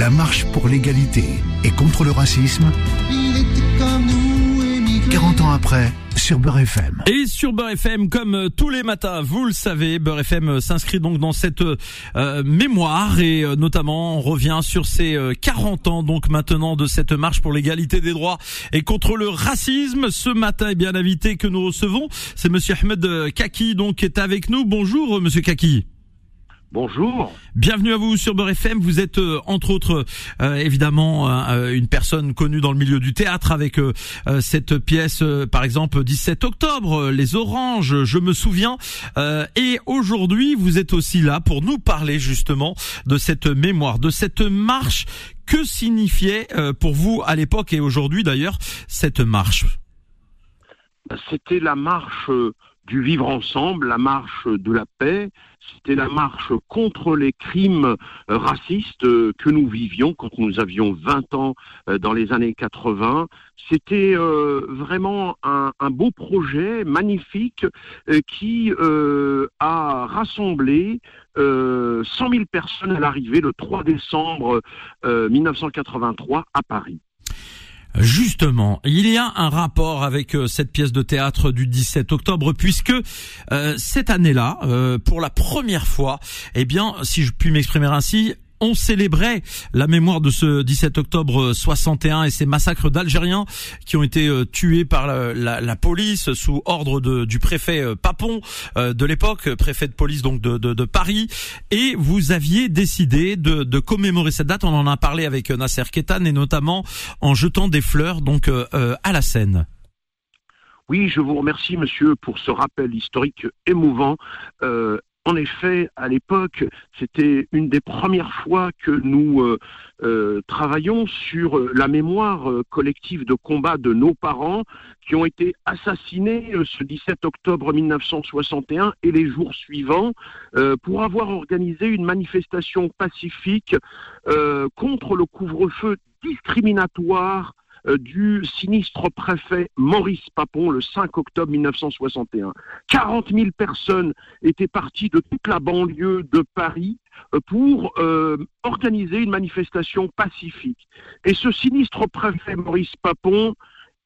La marche pour l'égalité et contre le racisme. 40 ans après, sur Beurre FM. Et sur Beurre FM, comme euh, tous les matins, vous le savez, Beurre FM euh, s'inscrit donc dans cette euh, mémoire et notamment on revient sur ces 40 ans donc maintenant de cette marche pour l'égalité des droits et contre le racisme. Ce matin, est bien invité que nous recevons, c'est Monsieur Ahmed Kaki donc qui est avec nous. Bonjour Monsieur Kaki. Bonjour. Bienvenue à vous sur Beurre FM. Vous êtes euh, entre autres euh, évidemment euh, une personne connue dans le milieu du théâtre avec cette pièce par exemple 17 octobre, Les Oranges, je me souviens. et aujourd'hui, vous êtes aussi là pour nous parler justement de cette mémoire, de cette marche. Que signifiait pour vous à l'époque et aujourd'hui d'ailleurs cette marche? C'était la marche du vivre ensemble, la marche de la paix, c'était la marche contre les crimes euh, racistes euh, que nous vivions quand nous avions 20 ans euh, dans les années 80. C'était vraiment un, beau projet magnifique qui a rassemblé 100 000 personnes à l'arrivée le 3 décembre 1983 à Paris. Justement, il y a un rapport avec euh, cette pièce de théâtre du 17 octobre puisque euh, cette année-là, euh, pour la première fois, eh bien, si je puis m'exprimer ainsi, on célébrait la mémoire de ce 17 octobre 61 et ces massacres d'Algériens qui ont été euh, tués par la, police sous ordre du préfet euh, Papon euh, de l'époque, préfet de police donc de, Paris. Et vous aviez décidé de, commémorer cette date. On en a parlé avec Nasser Ketan et notamment en jetant des fleurs donc à la Seine. Oui, je vous remercie, monsieur, pour ce rappel historique émouvant. En effet, à l'époque, c'était une des premières fois que nous euh, euh, travaillons sur la mémoire euh, collective de combat de nos parents qui ont été assassinés ce 17 octobre 1961 et les jours suivants pour avoir organisé une manifestation pacifique contre le couvre-feu discriminatoire euh, du sinistre préfet Maurice Papon le 5 octobre 1961. 40 000 personnes étaient parties de toute la banlieue de Paris euh, pour euh, organiser une manifestation pacifique. Et ce sinistre préfet Maurice Papon,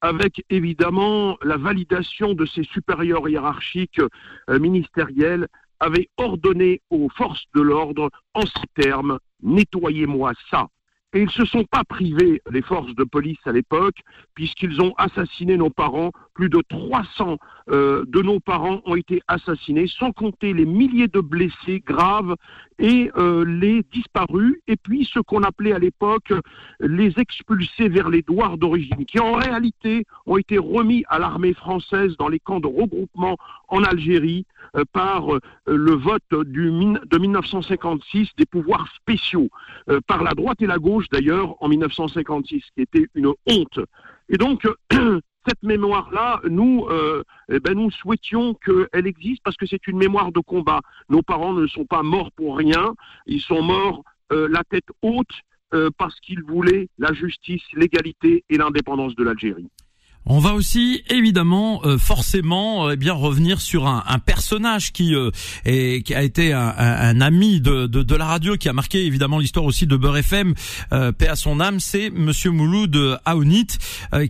avec évidemment la validation de ses supérieurs hiérarchiques ministériels, avait ordonné aux forces de l'ordre en ces termes, nettoyez-moi ça. Et ils ne se sont pas privés, les forces de police à l'époque, puisqu'ils ont assassiné nos parents. Plus de 300 euh, de nos parents ont été assassinés, sans compter les milliers de blessés graves et euh, les disparus, et puis ce qu'on appelait à l'époque les expulsés vers les douars d'origine, qui en réalité ont été remis à l'armée française dans les camps de regroupement en Algérie par le vote de 1956 des pouvoirs spéciaux, par la droite et la gauche d'ailleurs en 1956, qui était une honte. Et donc, cette mémoire-là, nous, euh, eh ben, nous souhaitions qu'elle existe parce que c'est une mémoire de combat. Nos parents ne sont pas morts pour rien, ils sont morts euh, la tête haute euh, parce qu'ils voulaient la justice, l'égalité et l'indépendance de l'Algérie. On va aussi évidemment euh, forcément euh, eh bien revenir sur un, personnage qui euh, qui a été un, ami de, la radio qui a marqué évidemment l'histoire aussi de Beurre FM paix à son âme. C'est monsieur Mouloud Aounit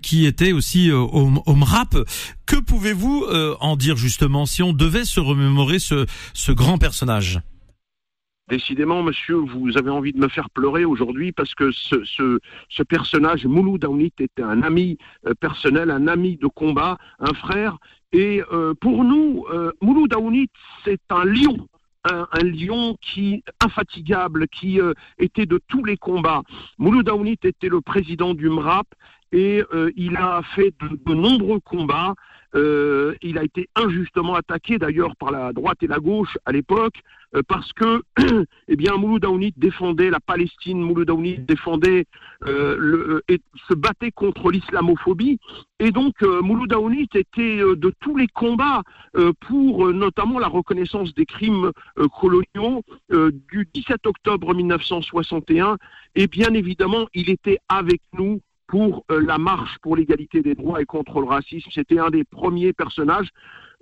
qui était aussi au, au MRAP que pouvez-vous en dire justement si on devait se remémorer ce grand personnage? Décidément, monsieur, vous avez envie de me faire pleurer aujourd'hui parce que ce, personnage, Mouloud Daounit, était un ami euh, personnel, un ami de combat, un frère. Et euh, pour nous, euh, Mouloud c'est un lion. Un, lion qui infatigable, qui euh, était de tous les combats. Mouloud Daounit était le président du MRAP et il a fait de nombreux combats. Il a été injustement attaqué d'ailleurs par la droite et la gauche à l'époque parce que eh bien Mouloud défendait la Palestine, Mouloud Aounit défendait euh, le, et se battait contre l'islamophobie et donc Aounit était de tous les combats pour notamment la reconnaissance des crimes coloniaux du 17 octobre 1961 et bien évidemment il était avec nous pour euh, la marche pour l'égalité des droits et contre le racisme. C'était un des premiers personnages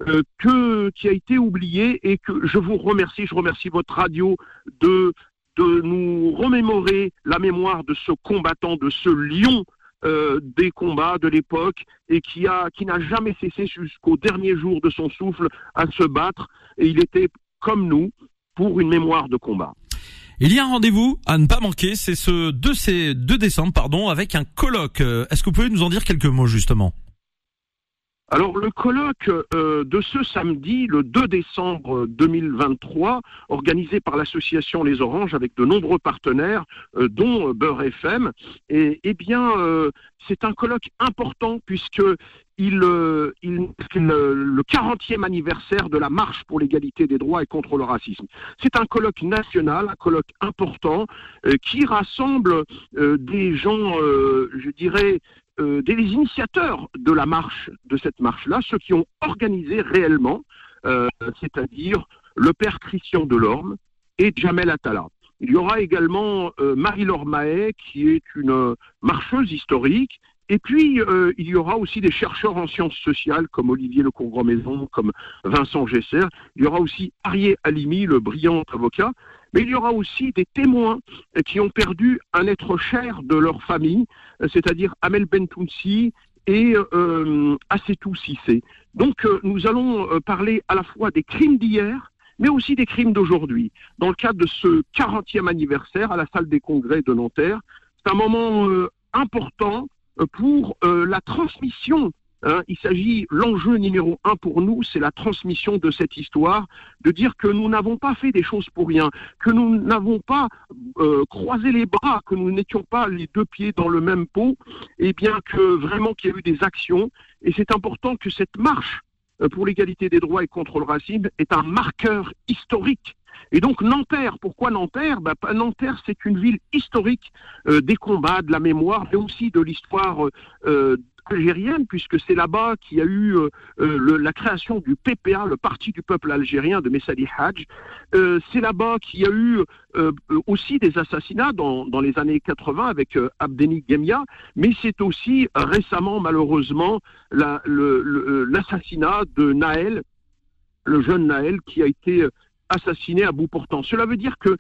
euh, que, qui a été oublié et que je vous remercie, je remercie votre radio de de nous remémorer la mémoire de ce combattant, de ce lion euh, des combats de l'époque et qui a qui n'a jamais cessé jusqu'au dernier jour de son souffle à se battre et il était comme nous pour une mémoire de combat. Il y a un rendez-vous à ne pas manquer, c'est ce 2, 2 décembre pardon avec un colloque. Euh, est-ce que vous pouvez nous en dire quelques mots justement? Alors le colloque euh, de ce samedi, le 2 décembre 2023, organisé par l'association Les Oranges avec de nombreux partenaires, euh, dont Beurre FM, et, eh bien euh, c'est un colloque important puisque il, il, le 40e anniversaire de la marche pour l'égalité des droits et contre le racisme. C'est un colloque national, un colloque important qui rassemble des gens, je dirais, euh, des initiateurs de la marche, de cette marche-là, ceux qui ont organisé réellement, euh, c'est-à-dire le père Christian Delorme et Jamel Attala. Il y aura également euh, Marie-Laure Mahé, qui est une marcheuse historique, et puis, il y aura aussi des chercheurs en sciences sociales comme Olivier Lecourgron-Maison, comme Vincent Gesser. Il y aura aussi Arié Alimi, le brillant avocat. Mais il y aura aussi des témoins qui ont perdu un être cher de leur famille, c'est-à-dire Amel Bentounsi et euh, Assetou Sissé. Donc euh, nous allons euh, parler à la fois des crimes d'hier, mais aussi des crimes d'aujourd'hui. Dans le cadre de ce 40e anniversaire à la salle des congrès de Nanterre, c'est un moment euh, important pour la transmission Hein, il s'agit, l'enjeu numéro un pour nous, c'est la transmission de cette histoire, de dire que nous n'avons pas fait des choses pour rien, que nous n'avons pas euh, croisé les bras, que nous n'étions pas les deux pieds dans le même pot, et bien que vraiment qu'il y a eu des actions. Et c'est important que cette marche euh, pour l'égalité des droits et contre le racisme est un marqueur historique. Et donc Nanterre, pourquoi Nanterre? Bah, Nanterre, c'est une ville historique euh, des combats, de la mémoire, mais aussi de l'histoire euh, algérienne, puisque c'est là-bas qu'il y a eu euh, euh, la création du PPA, le Parti du peuple algérien de Messali Hadj. Euh, c'est là-bas qu'il y a eu aussi des assassinats dans, dans, les années 80 avec Abdeni Gemia, mais c'est aussi récemment, malheureusement, l'assassinat de Naël, le jeune Naël, qui a été assassiné à bout portant. Cela veut dire que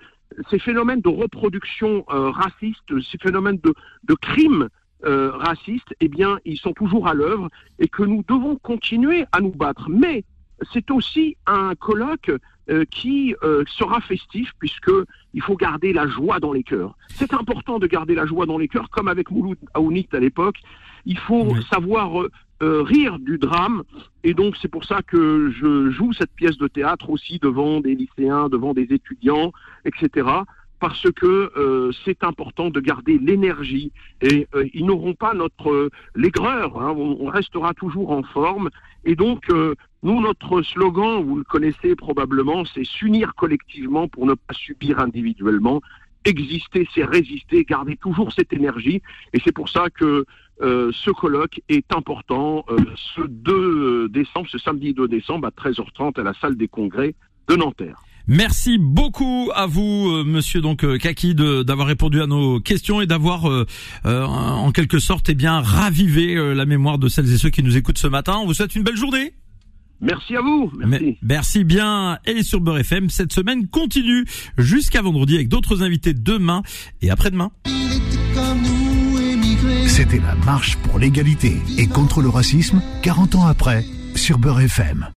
ces phénomènes de reproduction raciste, ces phénomènes de, de crimes euh, racistes, eh bien, ils sont toujours à l'œuvre et que nous devons continuer à nous battre. Mais c'est aussi un colloque euh, qui euh, sera festif puisque il faut garder la joie dans les cœurs. C'est important de garder la joie dans les cœurs, comme avec Mouloud Aounit à l'époque. Il faut savoir rire du drame et donc c'est pour ça que je joue cette pièce de théâtre aussi devant des lycéens, devant des étudiants, etc parce que euh, c'est important de garder l'énergie et euh, ils n'auront pas notre l'aigreur, hein, on, restera toujours en forme et donc euh, nous notre slogan, vous le connaissez probablement, c'est s'unir collectivement pour ne pas subir individuellement. Exister, c'est résister, garder toujours cette énergie et c'est pour ça que ce colloque est important ce 2 décembre, ce samedi 2 décembre à 13h30 à la salle des congrès de Nanterre. Merci beaucoup à vous, euh, Monsieur donc euh, Kaki, d'avoir répondu à nos questions et d'avoir, euh, en quelque sorte, eh bien, ravivé la mémoire de celles et ceux qui nous écoutent ce matin. On vous souhaite une belle journée. Merci à vous. Merci. merci bien. Et sur Beurre FM, cette semaine continue jusqu'à vendredi avec d'autres invités demain et après-demain. C'était la marche pour l'égalité et contre le racisme, 40 ans après, sur Beurre FM.